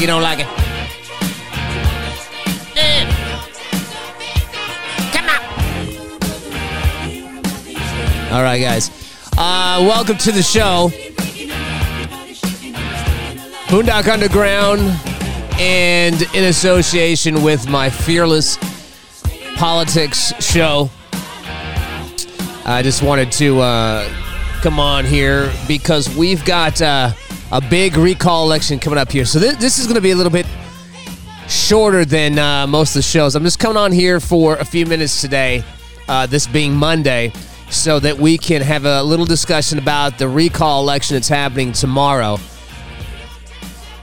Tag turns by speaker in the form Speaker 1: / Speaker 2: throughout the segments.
Speaker 1: like you don't like it. Come on. All right, guys. Uh, welcome to the show. Boondock Underground, and in association with my Fearless Politics show, I just wanted to uh, come on here because we've got uh, a big recall election coming up here. So th- this is going to be a little bit shorter than uh, most of the shows. I'm just coming on here for a few minutes today, uh, this being Monday, so that we can have a little discussion about the recall election that's happening tomorrow.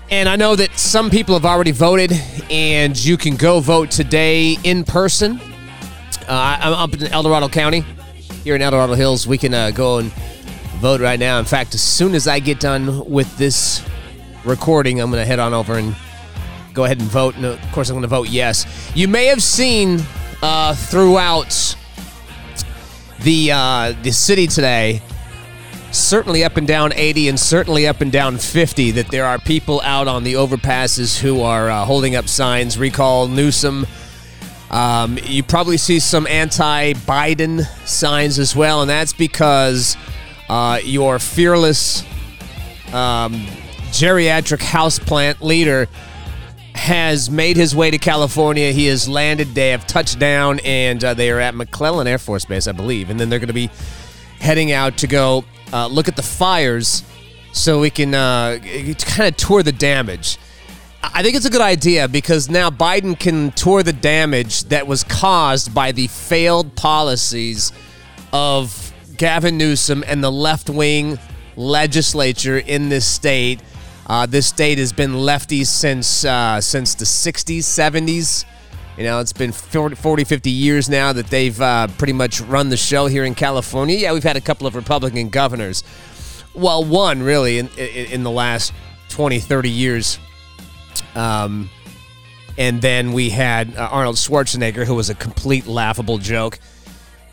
Speaker 1: And I know that some people have already voted, and you can go vote today in person. Uh, I'm up in El Dorado County, here in El Dorado Hills. We can uh, go and vote right now. In fact, as soon as I get done with this recording, I'm going to head on over and go ahead and vote. And of course, I'm going to vote yes. You may have seen uh, throughout the uh, the city today, certainly up and down 80 and certainly up and down 50, that there are people out on the overpasses who are uh, holding up signs, recall Newsom. Um, you probably see some anti Biden signs as well, and that's because uh, your fearless um, geriatric houseplant leader has made his way to California. He has landed. They have touched down, and uh, they are at McClellan Air Force Base, I believe. And then they're going to be heading out to go uh, look at the fires so we can uh, kind of tour the damage. I think it's a good idea because now Biden can tour the damage that was caused by the failed policies of Gavin Newsom and the left wing legislature in this state. Uh, this state has been lefty since uh, since the 60s, 70s. You know, it's been 40, 50 years now that they've uh, pretty much run the show here in California. Yeah, we've had a couple of Republican governors. Well, one really in, in, in the last 20, 30 years. Um, and then we had uh, Arnold Schwarzenegger, who was a complete laughable joke.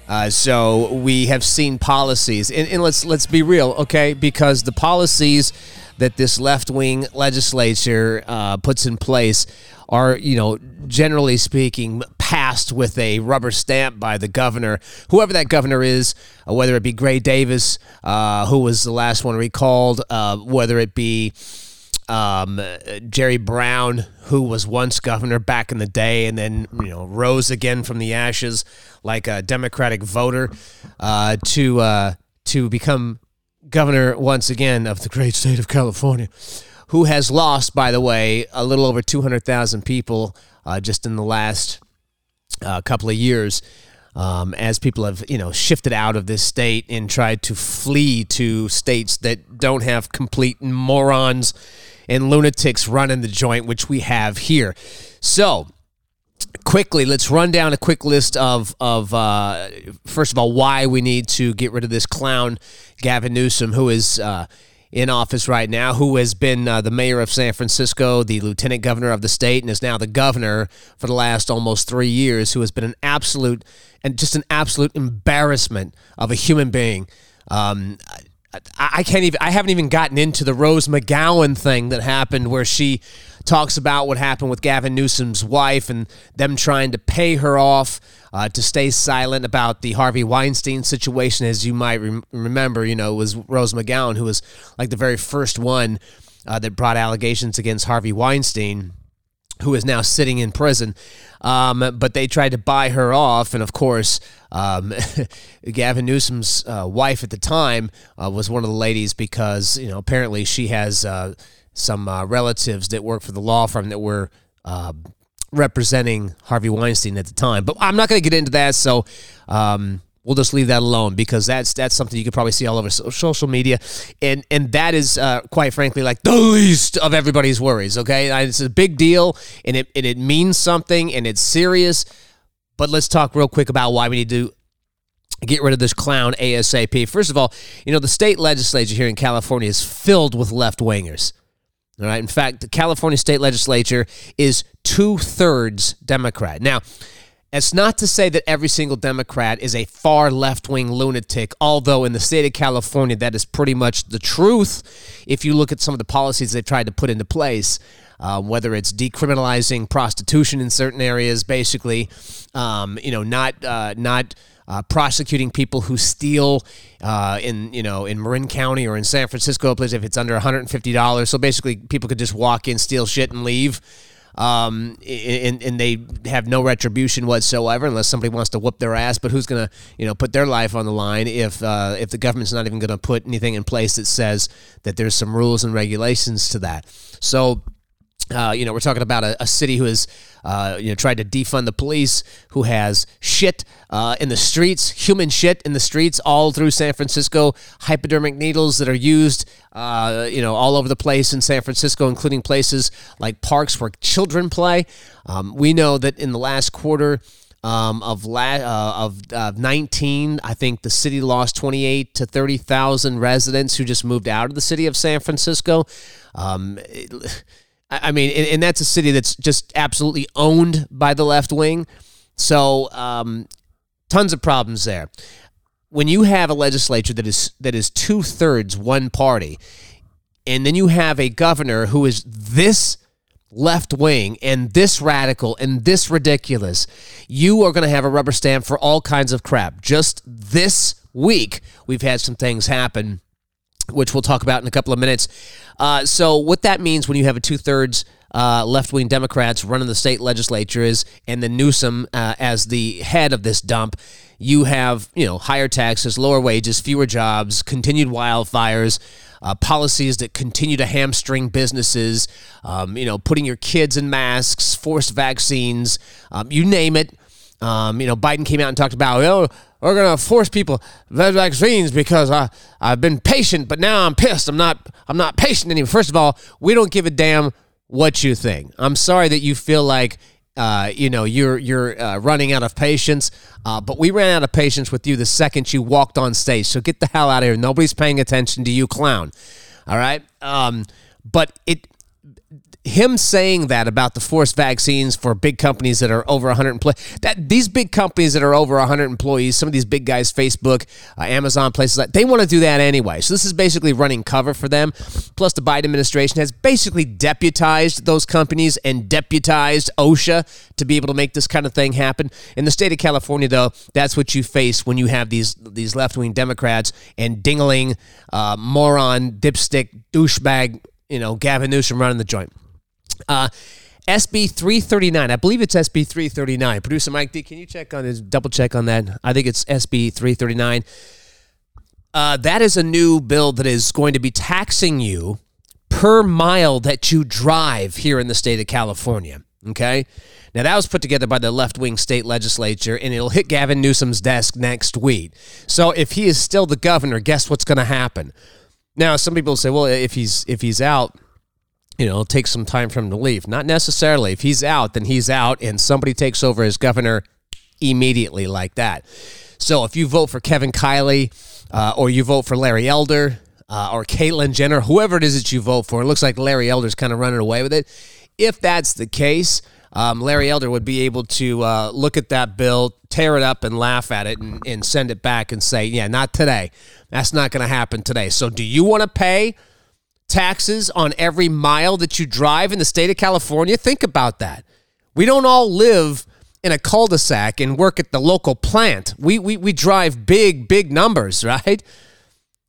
Speaker 1: Uh, so we have seen policies, and, and, let's let's be real, okay? Because the policies that this left wing legislature uh, puts in place are, you know, generally speaking, passed with a rubber stamp by the governor, whoever that governor is, uh, whether it be Gray Davis, uh, who was the last one recalled, uh, whether it be um, Jerry Brown, who was once governor back in the day and then you know rose again from the ashes like a Democratic voter uh, to uh, to become governor once again of the great state of California, who has lost, by the way, a little over two hundred thousand people uh, just in the last uh, couple of years. Um, as people have, you know, shifted out of this state and tried to flee to states that don't have complete morons and lunatics running the joint, which we have here. So, quickly, let's run down a quick list of of uh, first of all why we need to get rid of this clown, Gavin Newsom, who is. Uh, in office right now, who has been uh, the mayor of San Francisco, the lieutenant governor of the state, and is now the governor for the last almost three years, who has been an absolute and just an absolute embarrassment of a human being. Um, I can't even. I haven't even gotten into the Rose McGowan thing that happened, where she talks about what happened with Gavin Newsom's wife and them trying to pay her off uh, to stay silent about the Harvey Weinstein situation. As you might rem- remember, you know, it was Rose McGowan who was like the very first one uh, that brought allegations against Harvey Weinstein who is now sitting in prison. Um, but they tried to buy her off, and of course, um, Gavin Newsom's uh, wife at the time uh, was one of the ladies because you know apparently she has uh, some uh, relatives that work for the law firm that were um, representing Harvey Weinstein at the time. But I'm not going to get into that, so. Um, we'll just leave that alone because that's that's something you could probably see all over social media, and and that is uh, quite frankly like the least of everybody's worries. Okay, it's a big deal, and it and it means something, and it's serious. But let's talk real quick about why we need to get rid of this clown ASAP. First of all, you know the state legislature here in California is filled with left wingers. All right. In fact, the California state legislature is two thirds Democrat. Now, It's not to say that every single Democrat is a far left wing lunatic, although in the state of California, that is pretty much the truth. If you look at some of the policies they've tried to put into place, uh, whether it's decriminalizing prostitution in certain areas, basically, um, you know, not uh, not uh, prosecuting people who steal uh, in you know in Marin County or in San Francisco, place if it's under one hundred and fifty dollars. So basically, people could just walk in, steal shit, and leave um, and, and they have no retribution whatsoever unless somebody wants to whoop their ass. But who's to, you know, put their life on the line if uh, if the government's not even to put anything in place that says that there's some rules and regulations to that? So uh, you know, we're talking about a, a city who has, uh, you know, tried to defund the police, who has shit uh, in the streets, human shit in the streets all through San Francisco, hypodermic needles that are used, uh, you know, all over the place in San Francisco, including places like parks where children play. Um, we know that in the last quarter, um, of la- uh, of uh, 19, I think the city lost 28 to 30,000 residents who just moved out of the city of San Francisco. Um, I mean, and, and, that's a city that's just absolutely owned by the left wing. So, um, tons of problems there. When you have a legislature that is that is two thirds one party, and then you have a governor who is this left wing and this radical and this ridiculous, you are going to have a rubber stamp for all kinds of crap. Just this week, we've had some things happen which we'll talk about in a couple of minutes. Uh, so, what that means when you have a two thirds uh, left wing Democrats running the state legislature is, and then Newsom uh, as the head of this dump, you have you know higher taxes, lower wages, fewer jobs, continued wildfires. Uh, policies that continue to hamstring businesses, um, you know, putting your kids in masks, forced vaccines, um, you name it. Um, you know, Biden came out and talked about, oh, we're to force people vaccines because I, I've been patient, but now I'm pissed. I'm not, I'm not patient anymore. First of all, we don't give a damn what you think. I'm sorry that you feel like uh, you know you're you're uh, running out of patience. Uh, but we ran out of patience with you the second you walked on stage. So get the hell out of here. Nobody's paying attention to you, clown. All right. Um, but it him saying that about the forced vaccines for big companies that are over 100 employees that these big companies that are over 100 employees some of these big guys facebook uh, amazon places like they want to do that anyway. So this is basically running cover for them. Plus the biden administration has basically deputized those companies and deputized osha to be able to make this kind of thing happen. In the state of california though that's what you face when you have these these left-wing democrats and dingling uh, moron dipstick douchebag you know gavin newsom running the joint uh, SB 339. I believe it's SB 339. Producer Mike D, can you check on this? Double check on that. I think it's SB 339. Uh, that is a new bill that is going to be taxing you per mile that you drive here in the state of California. Okay. Now, that was put together by the left wing state legislature, and it'll hit Gavin Newsom's desk next week. So, if he is still the governor, guess what's going to happen? Now, some people say, well, if he's if he's out, you know, take some time for him to leave. Not necessarily. If he's out, then he's out, and somebody takes over as governor immediately like that. So if you vote for Kevin Kiley, uh, or you vote for Larry Elder, uh, or Caitlyn Jenner, whoever it is that you vote for, it looks like Larry Elder's kind of running away with it. If that's the case, um, Larry Elder would be able to uh, look at that bill, tear it up, and laugh at it, and, and send it back and say, "Yeah, not today. That's not going to happen today." So, do you want to pay? Taxes on every mile that you drive in the state of California? Think about that. We don't all live in a cul-de-sac and work at the local plant. We, we, we drive big, big numbers, right?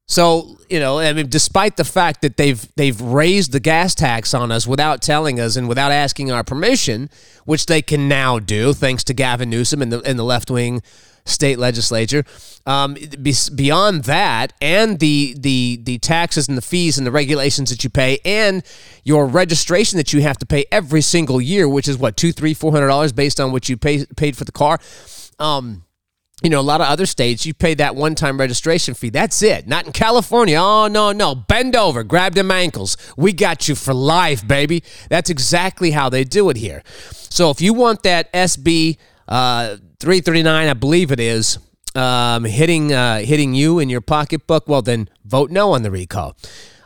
Speaker 1: So, you know, I mean, despite the fact that they've they've raised the gas tax on us without telling us and without asking our permission, which they can now do thanks to Gavin Newsom and the and the left wing state legislature. Um, beyond that, and the the the taxes and the fees and the regulations that you pay, and your registration that you have to pay every single year, which is what two, three, four hundred dollars based on what you pay, paid for the car. Um, you know, a lot of other states, you pay that one time registration fee. That's it. Not in California. Oh, no, no. Bend over, grab them ankles. We got you for life, baby. That's exactly how they do it here. So if you want that SB uh, 339, I believe it is, um, hitting uh, hitting you in your pocketbook, well, then vote no on the recall.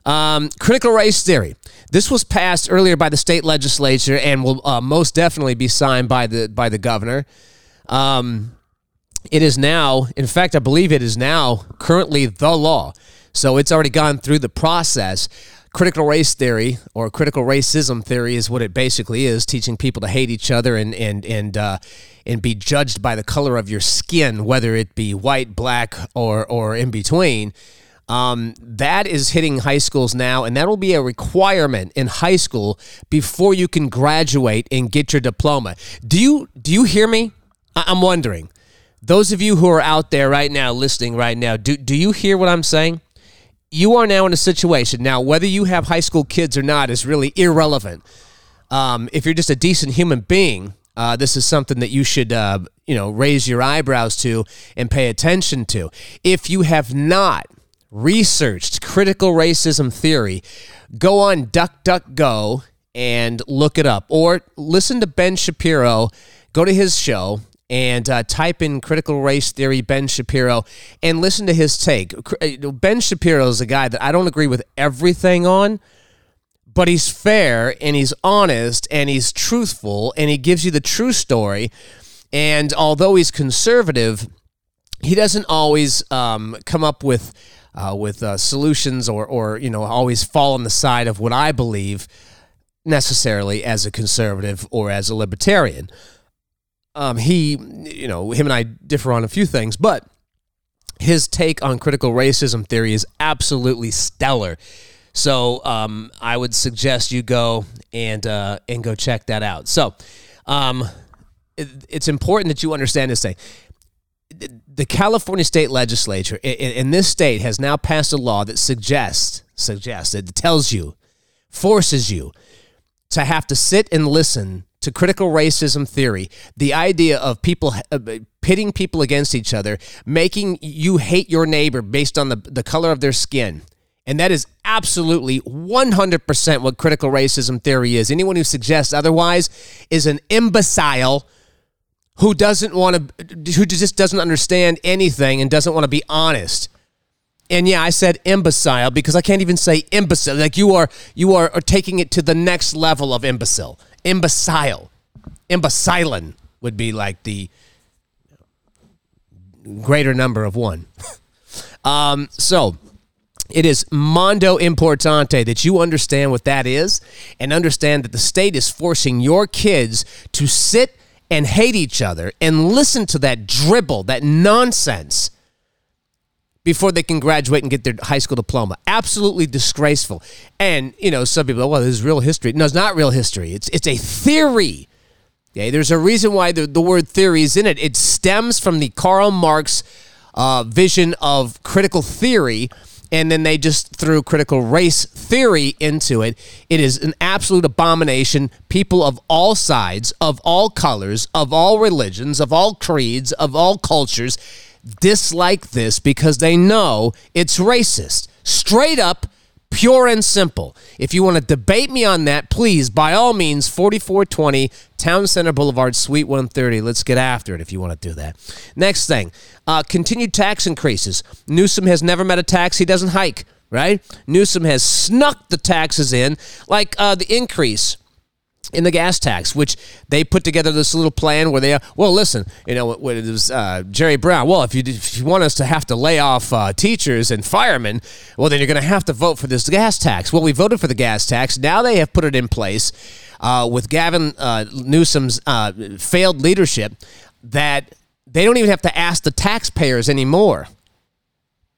Speaker 1: Um, critical race theory. This was passed earlier by the state legislature and will uh, most definitely be signed by the by the governor. Um, it is now, in fact, I believe it is now currently the law. So it's already gone through the process. Critical race theory or critical racism theory is what it basically is, teaching people to hate each other and and and uh, and be judged by the color of your skin, whether it be white, black, or or in between. Um, that is hitting high schools now, and that will be a requirement in high school before you can graduate and get your diploma. Do you do you hear me? I- I'm wondering. Those of you who are out there right now listening right now, do do you hear what I'm saying? You are now in a situation now. Whether you have high school kids or not is really irrelevant. Um, if you're just a decent human being, uh, this is something that you should, uh, you know, raise your eyebrows to and pay attention to. If you have not researched critical racism theory, go on DuckDuckGo and look it up, or listen to Ben Shapiro. Go to his show and uh, type in critical race theory Ben Shapiro and listen to his take. Uh, ben Shapiro is a guy that I don't agree with everything on, but he's fair and he's honest and he's truthful and he gives you the true story. And although he's conservative, he doesn't always um, come up with uh, with uh, solutions or or you know always fall on the side of what I believe necessarily as a conservative or as a libertarian. Um, he, you know, him and I differ on a few things, but his take on critical racism theory is absolutely stellar. So um, I would suggest you go and uh, and go check that out. So um, it, it's important that you understand this thing. The California state legislature in, in this state has now passed a law that suggests suggests it tells you forces you to have to sit and listen to critical racism theory, the idea of people uh, pitting people against each other, making you hate your neighbor based on the, the color of their skin. And that is absolutely 100% what critical racism theory is. Anyone who suggests otherwise is an imbecile who doesn't want to, who just doesn't understand anything and doesn't want to be honest. And yeah, I said imbecile because I can't even say imbecile. Like you are, you are, are taking it to the next level of imbecile imbecile. Imbecilin would be like the greater number of one. um, so it is mondo importante that you understand what that is and understand that the state is forcing your kids to sit and hate each other and listen to that dribble, that nonsense before they can graduate and get their high school diploma. Absolutely disgraceful. And, you know, some people, well, this is real history. No, it's not real history. It's it's a theory. Okay, there's a reason why the, the word theory is in it. It stems from the Karl Marx uh, vision of critical theory, and then they just threw critical race theory into it. It is an absolute abomination. People of all sides, of all colors, of all religions, of all creeds, of all cultures dislike this because they know it's racist. Straight up, pure and simple. If you want to debate me on that, please, by all means, 4420 Town Center Boulevard, Suite 130. Let's get after it if you want to do that. Next thing uh, continued tax increases. Newsom has never met a tax he doesn't hike, right? Newsom has snuck the taxes in, like uh, the increase in the gas tax, which they put together this little plan where they, well, listen, you know, when it was uh, Jerry Brown, well, if you, if you want us to have to lay off uh, teachers and firemen, well, then you're going to have to vote for this gas tax. Well, we voted for the gas tax. Now they have put it in place uh, with Gavin uh, Newsom's uh, failed leadership that they don't even have to ask the taxpayers anymore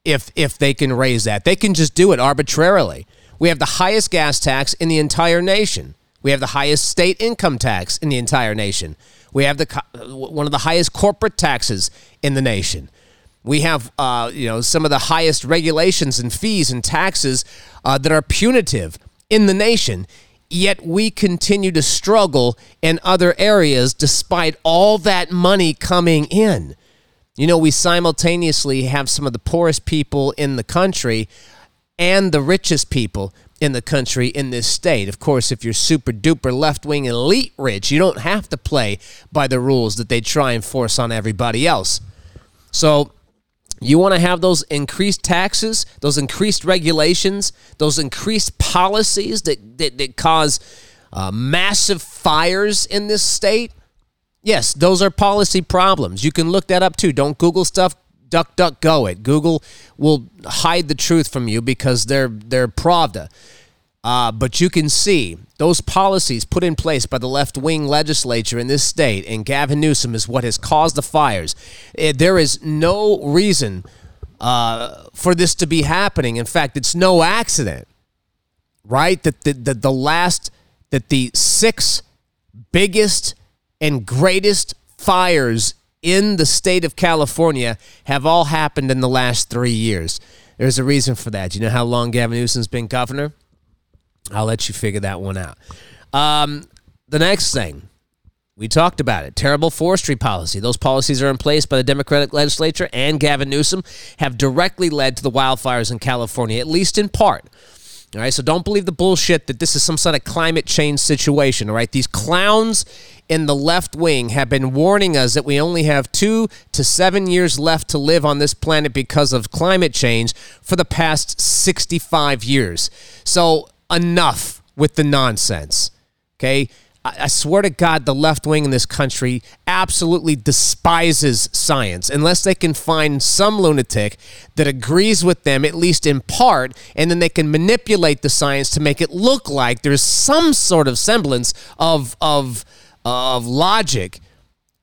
Speaker 1: if if they can raise that. They can just do it arbitrarily. We have the highest gas tax in the entire nation. We have the highest state income tax in the entire nation. We have the one of the highest corporate taxes in the nation. We have, uh, you know, some of the highest regulations and fees and taxes uh, that are punitive in the nation. Yet we continue to struggle in other areas despite all that money coming in. You know, we simultaneously have some of the poorest people in the country and the richest people in the country in this state. Of course, if you're super duper left wing elite rich, you don't have to play by the rules that they try and force on everybody else. So, you want to have those increased taxes, those increased regulations, those increased policies that, that, that cause uh, massive fires in this state? Yes, those are policy problems. You can look that up too. Don't Google stuff. Duck, duck, go it. Google will hide the truth from you because they're they're Pravda. Uh, but you can see those policies put in place by the left wing legislature in this state and Gavin Newsom is what has caused the fires. It, eh, there is no reason uh, for this to be happening. In fact, it's no accident, right? That the, the, the last, that the six biggest and greatest fires in the state of California have all happened in the last three years. There's a reason for that. You know how long Gavin Newsom's been governor? I'll let you figure that one out. Um, the next thing, we talked about it. Terrible forestry policy. Those policies are in place by the Democratic legislature and Gavin Newsom have directly led to the wildfires in California, at least in part. All right, so don't believe the bullshit that this is some sort of climate change situation. All right, these clowns in the left wing have been warning us that we only have two to seven years left to live on this planet because of climate change for the past 65 years. So enough with the nonsense. Okay. I swear to God, the left wing in this country absolutely despises science unless they can find some lunatic that agrees with them, at least in part, and then they can manipulate the science to make it look like there's some sort of semblance of, of, of logic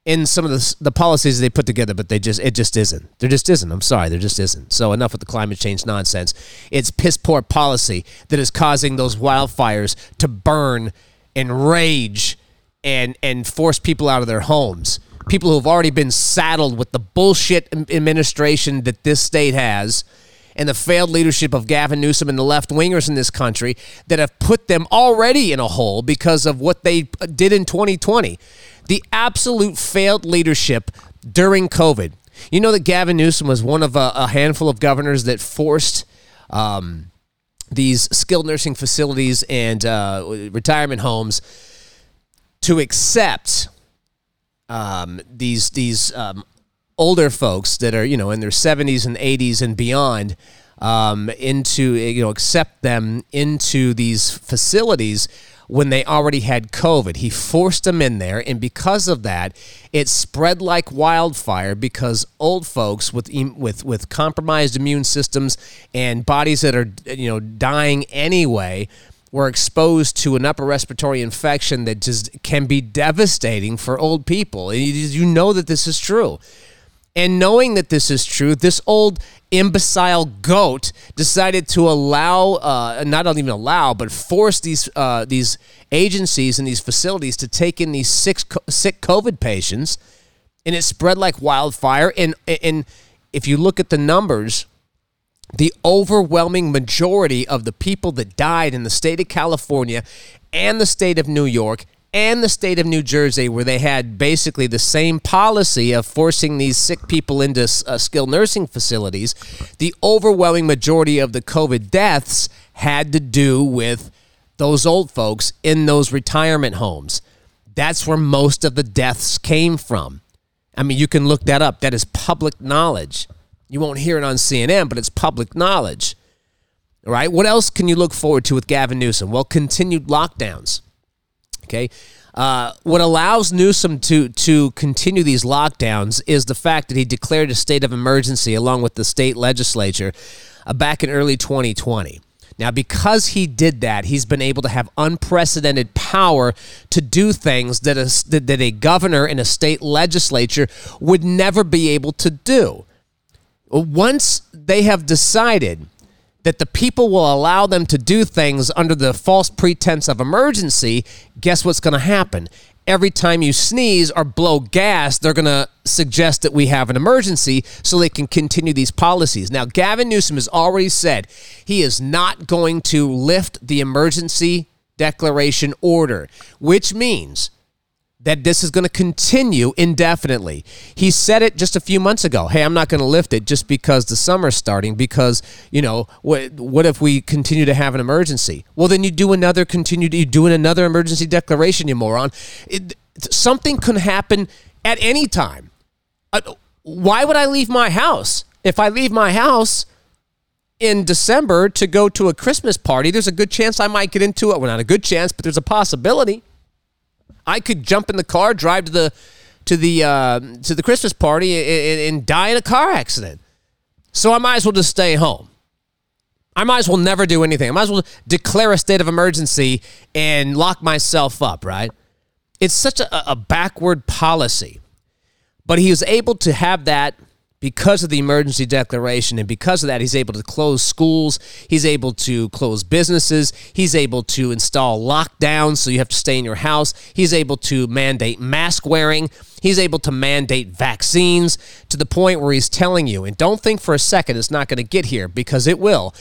Speaker 1: in some of the, the policies they put together, but they just it just isn't. There just isn't. I'm sorry, there just isn't. So enough with the climate change nonsense. It's piss poor policy that is causing those wildfires to burn and rage and and force people out of their homes. People who have already been saddled with the bullshit administration that this state has and the failed leadership of Gavin Newsom and the left wingers in this country that have put them already in a hole because of what they did in 2020 the absolute failed leadership during COVID. You know that Gavin Newsom was one of a, a handful of governors that forced um, these skilled nursing facilities and uh, retirement homes to accept um, these these um, older folks that are you know in their 70s and 80s and beyond um, into you know accept them into these facilities when they already had COVID. He forced them in there, and because of that, it spread like wildfire because old folks with with with compromised immune systems and bodies that are you know dying anyway were exposed to an upper respiratory infection that just can be devastating for old people. You know that this is true. And knowing that this is true, this old imbecile goat decided to allow, uh, not even allow, but force these uh, these agencies and these facilities to take in these sick sick COVID patients, and it spread like wildfire. And and if you look at the numbers, the overwhelming majority of the people that died in the state of California and the state of New York and the state of New Jersey, where they had basically the same policy of forcing these sick people into uh, skilled nursing facilities, the overwhelming majority of the COVID deaths had to do with those old folks in those retirement homes. That's where most of the deaths came from. I mean, you can look that up. That is public knowledge. You won't hear it on CNN, but it's public knowledge. All right. What else can you look forward to with Gavin Newsom? Well, continued lockdowns. Okay. Uh, what allows Newsom to to continue these lockdowns is the fact that he declared a state of emergency along with the state legislature uh, back in early 2020. Now, because he did that, he's been able to have unprecedented power to do things that a, that a governor in a state legislature would never be able to do. Once they have decided that the people will allow them to do things under the false pretense of emergency, guess what's going to happen? Every time you sneeze or blow gas, they're going to suggest that we have an emergency so they can continue these policies. Now, Gavin Newsom has already said he is not going to lift the emergency declaration order, which means that this is going to continue indefinitely. He said it just a few months ago. Hey, I'm not going to lift it just because the summer's starting because, you know, what what if we continue to have an emergency? Well, then you do another continue you doing another emergency declaration, you moron. It, something can happen at any time. Uh, why would I leave my house? If I leave my house, in December to go to a Christmas party, there's a good chance I might get into it. Well, not a good chance, but there's a possibility. I could jump in the car, drive to the to the uh, to the Christmas party and, and die in a car accident. So I might as well just stay home. I might as well never do anything. I might as well declare a state of emergency and lock myself up, right? It's such a, a backward policy. But he was able to have that because of the emergency declaration. And because of that, he's able to close schools. He's able to close businesses. He's able to install lockdowns so you have to stay in your house. He's able to mandate mask wearing. He's able to mandate vaccines to the point where he's telling you, and don't think for a second it's not going to get here because it will.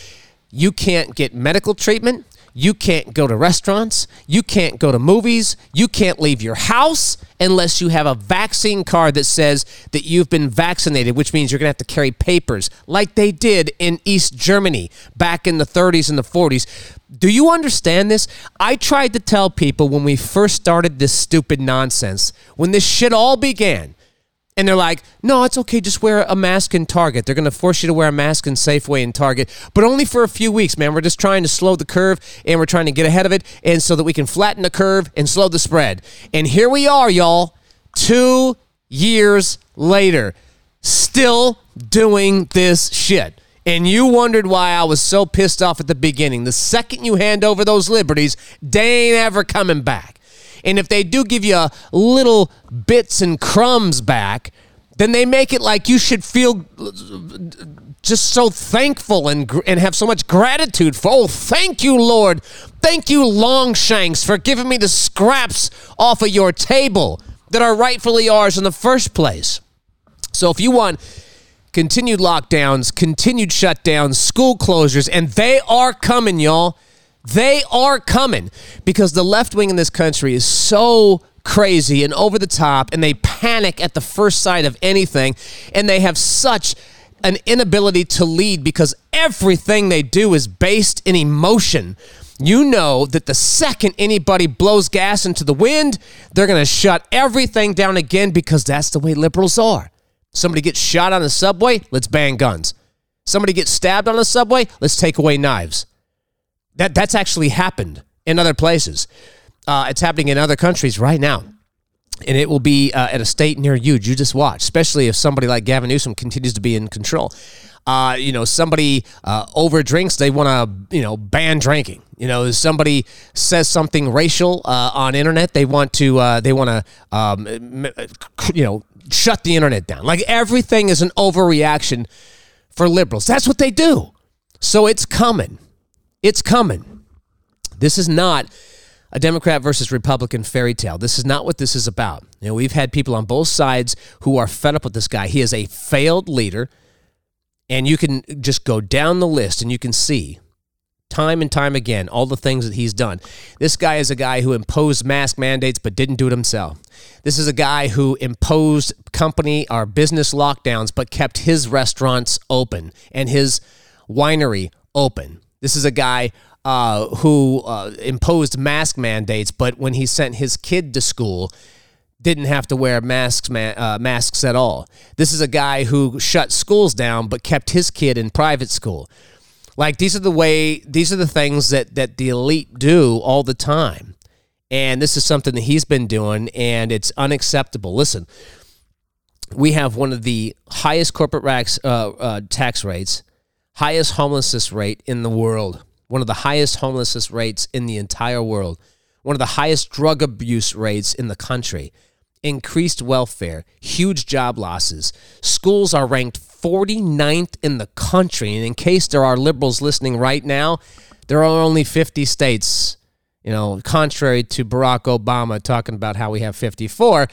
Speaker 1: You can't get medical treatment. You can't go to restaurants. You can't go to movies. You can't leave your house unless you have a vaccine card that says that you've been vaccinated, which means you're going to have to carry papers like they did in East Germany back in the 30s and the 40s. Do you understand this? I tried to tell people when we first started this stupid nonsense, when this shit all began, and they're like, no, it's okay. Just wear a mask in Target. They're going to force you to wear a mask in Safeway and Target, but only for a few weeks, man. We're just trying to slow the curve and we're trying to get ahead of it, and so that we can flatten the curve and slow the spread. And here we are, y'all, two years later, still doing this shit. And you wondered why I was so pissed off at the beginning. The second you hand over those liberties, they ain't ever coming back. And if they do give you little bits and crumbs back, then they make it like you should feel just so thankful and, and have so much gratitude for. Oh, thank you, Lord. Thank you, Longshanks, for giving me the scraps off of your table that are rightfully ours in the first place. So if you want continued lockdowns, continued shutdowns, school closures, and they are coming, y'all. They are coming because the left wing in this country is so crazy and over the top, and they panic at the first sight of anything, and they have such an inability to lead because everything they do is based in emotion. You know that the second anybody blows gas into the wind, they're going to shut everything down again because that's the way liberals are. Somebody gets shot on the subway, let's ban guns. Somebody gets stabbed on the subway, let's take away knives. That that's actually happened in other places. Uh, it's happening in other countries right now. And it will be uh, at a state near you. You just watch, especially if somebody like Gavin Newsom continues to be in control. Uh, you know, somebody uh, over drinks, they want to, you know, ban drinking. You know, somebody says something racial uh, on internet, they want to, uh, they want to, um, you know, shut the internet down. Like everything is an overreaction for liberals. That's what they do. So it's coming. It's coming. This is not a Democrat versus Republican fairy tale. This is not what this is about. You know, we've had people on both sides who are fed up with this guy. He is a failed leader, and you can just go down the list and you can see time and time again all the things that he's done. This guy is a guy who imposed mask mandates but didn't do it himself. This is a guy who imposed company or business lockdowns but kept his restaurants open and his winery open. This is a guy uh, who uh, imposed mask mandates, but when he sent his kid to school, didn't have to wear masks uh, masks at all. This is a guy who shut schools down, but kept his kid in private school. Like these are the way these are the things that that the elite do all the time, and this is something that he's been doing, and it's unacceptable. Listen, we have one of the highest corporate rax, uh, uh, tax rates highest homelessness rate in the world, one of the highest homelessness rates in the entire world, one of the highest drug abuse rates in the country, increased welfare, huge job losses. Schools are ranked 49th in the country. And in case there are liberals listening right now, there are only 50 states. You know, contrary to Barack Obama talking about how we have 54,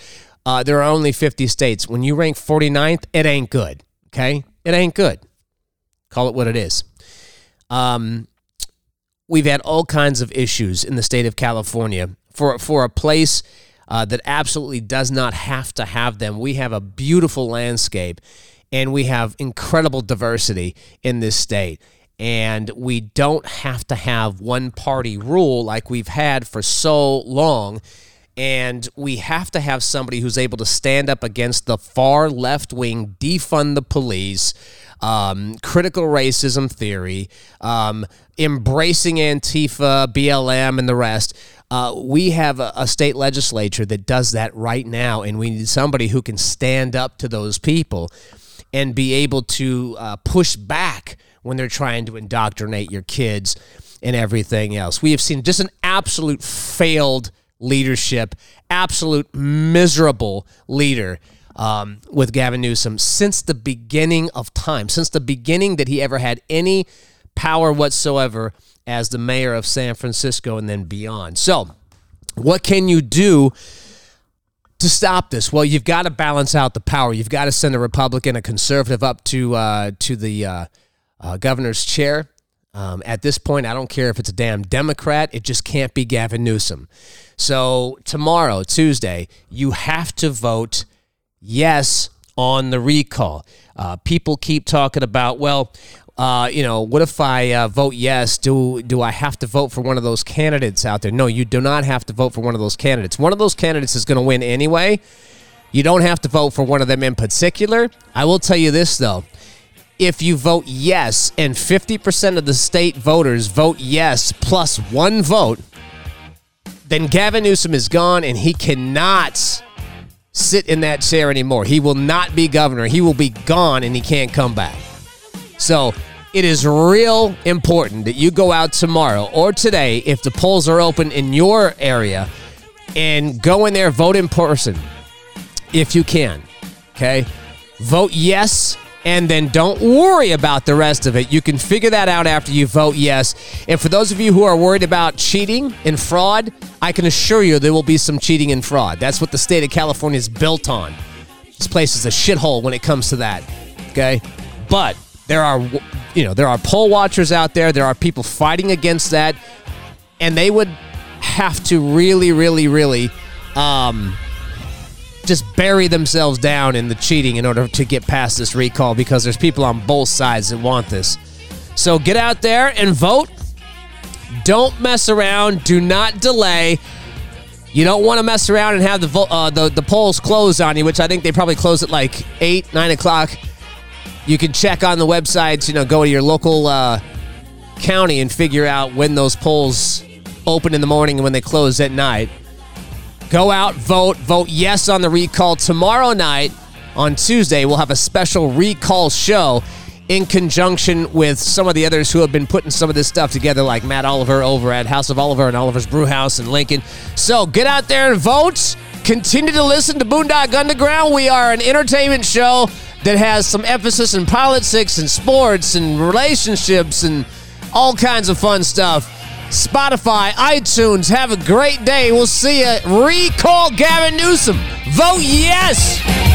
Speaker 1: uh, there are only 50 states. When you rank 49th, it ain't good. Okay? It ain't good. Call it what it is. Um, we've had all kinds of issues in the state of California for for a place uh, that absolutely does not have to have them. We have a beautiful landscape, and we have incredible diversity in this state. And we don't have to have one party rule like we've had for so long And we have to have somebody who's able to stand up against the far left wing, defund the police, um, critical racism theory, um, embracing Antifa, BLM, and the rest. Uh, we have a, a, state legislature that does that right now, and we need somebody who can stand up to those people and be able to uh, push back when they're trying to indoctrinate your kids and everything else. We have seen just an absolute failed leadership, absolute miserable leader um, with Gavin Newsom since the beginning of time, since the beginning that he ever had any power whatsoever as the mayor of San Francisco and then beyond. So, what can you do to stop this? Well, you've got to balance out the power. You've got to send a Republican, a conservative up to uh, to the uh, uh, governor's chair. Um, at this point, I don't care if it's a damn Democrat. It just can't be Gavin Newsom. So tomorrow, Tuesday, you have to vote yes on the recall. Uh, people keep talking about, well, uh, you know, what if I uh, vote yes? Do do I have to vote for one of those candidates out there? No, you do not have to vote for one of those candidates. One of those candidates is going to win anyway. You don't have to vote for one of them in particular. I will tell you this though. If you vote yes and 50% of the state voters vote yes plus one vote, then Gavin Newsom is gone and he cannot sit in that chair anymore. He will not be governor. He will be gone and he can't come back. So it is real important that you go out tomorrow or today if the polls are open in your area and go in there, vote in person if you can. Okay? Vote yes and then don't worry about the rest of it. You can figure that out after you vote yes. And for those of you who are worried about cheating and fraud, I can assure you there will be some cheating and fraud. That's what the state of California is built on. This place is a shithole when it comes to that. Okay? But there are, you know, there are poll watchers out there. There are people fighting against that, and they would have to really, really, really, um, just bury themselves down in the cheating in order to get past this recall because there's people on both sides that want this. So get out there and vote. Don't mess around. Do not delay. You don't want to mess around and have the, uh, the the polls close on you, which I think they probably close at like eight, nine o'clock. You can check on the websites, you know, go to your local uh, county and figure out when those polls open in the morning and when they close at night. Go out, vote, vote yes on the recall. Tomorrow night on Tuesday, we'll have a special recall show in conjunction with some of the others who have been putting some of this stuff together, like Matt Oliver over at House of Oliver and Oliver's Brew House in Lincoln. So get out there and vote. Continue to listen to Boondock Underground. We are an entertainment show that has some emphasis in politics and sports and relationships and all kinds of fun stuff. Spotify, iTunes, have a great day. We'll see you. Recall Gavin Newsom. Vote yes.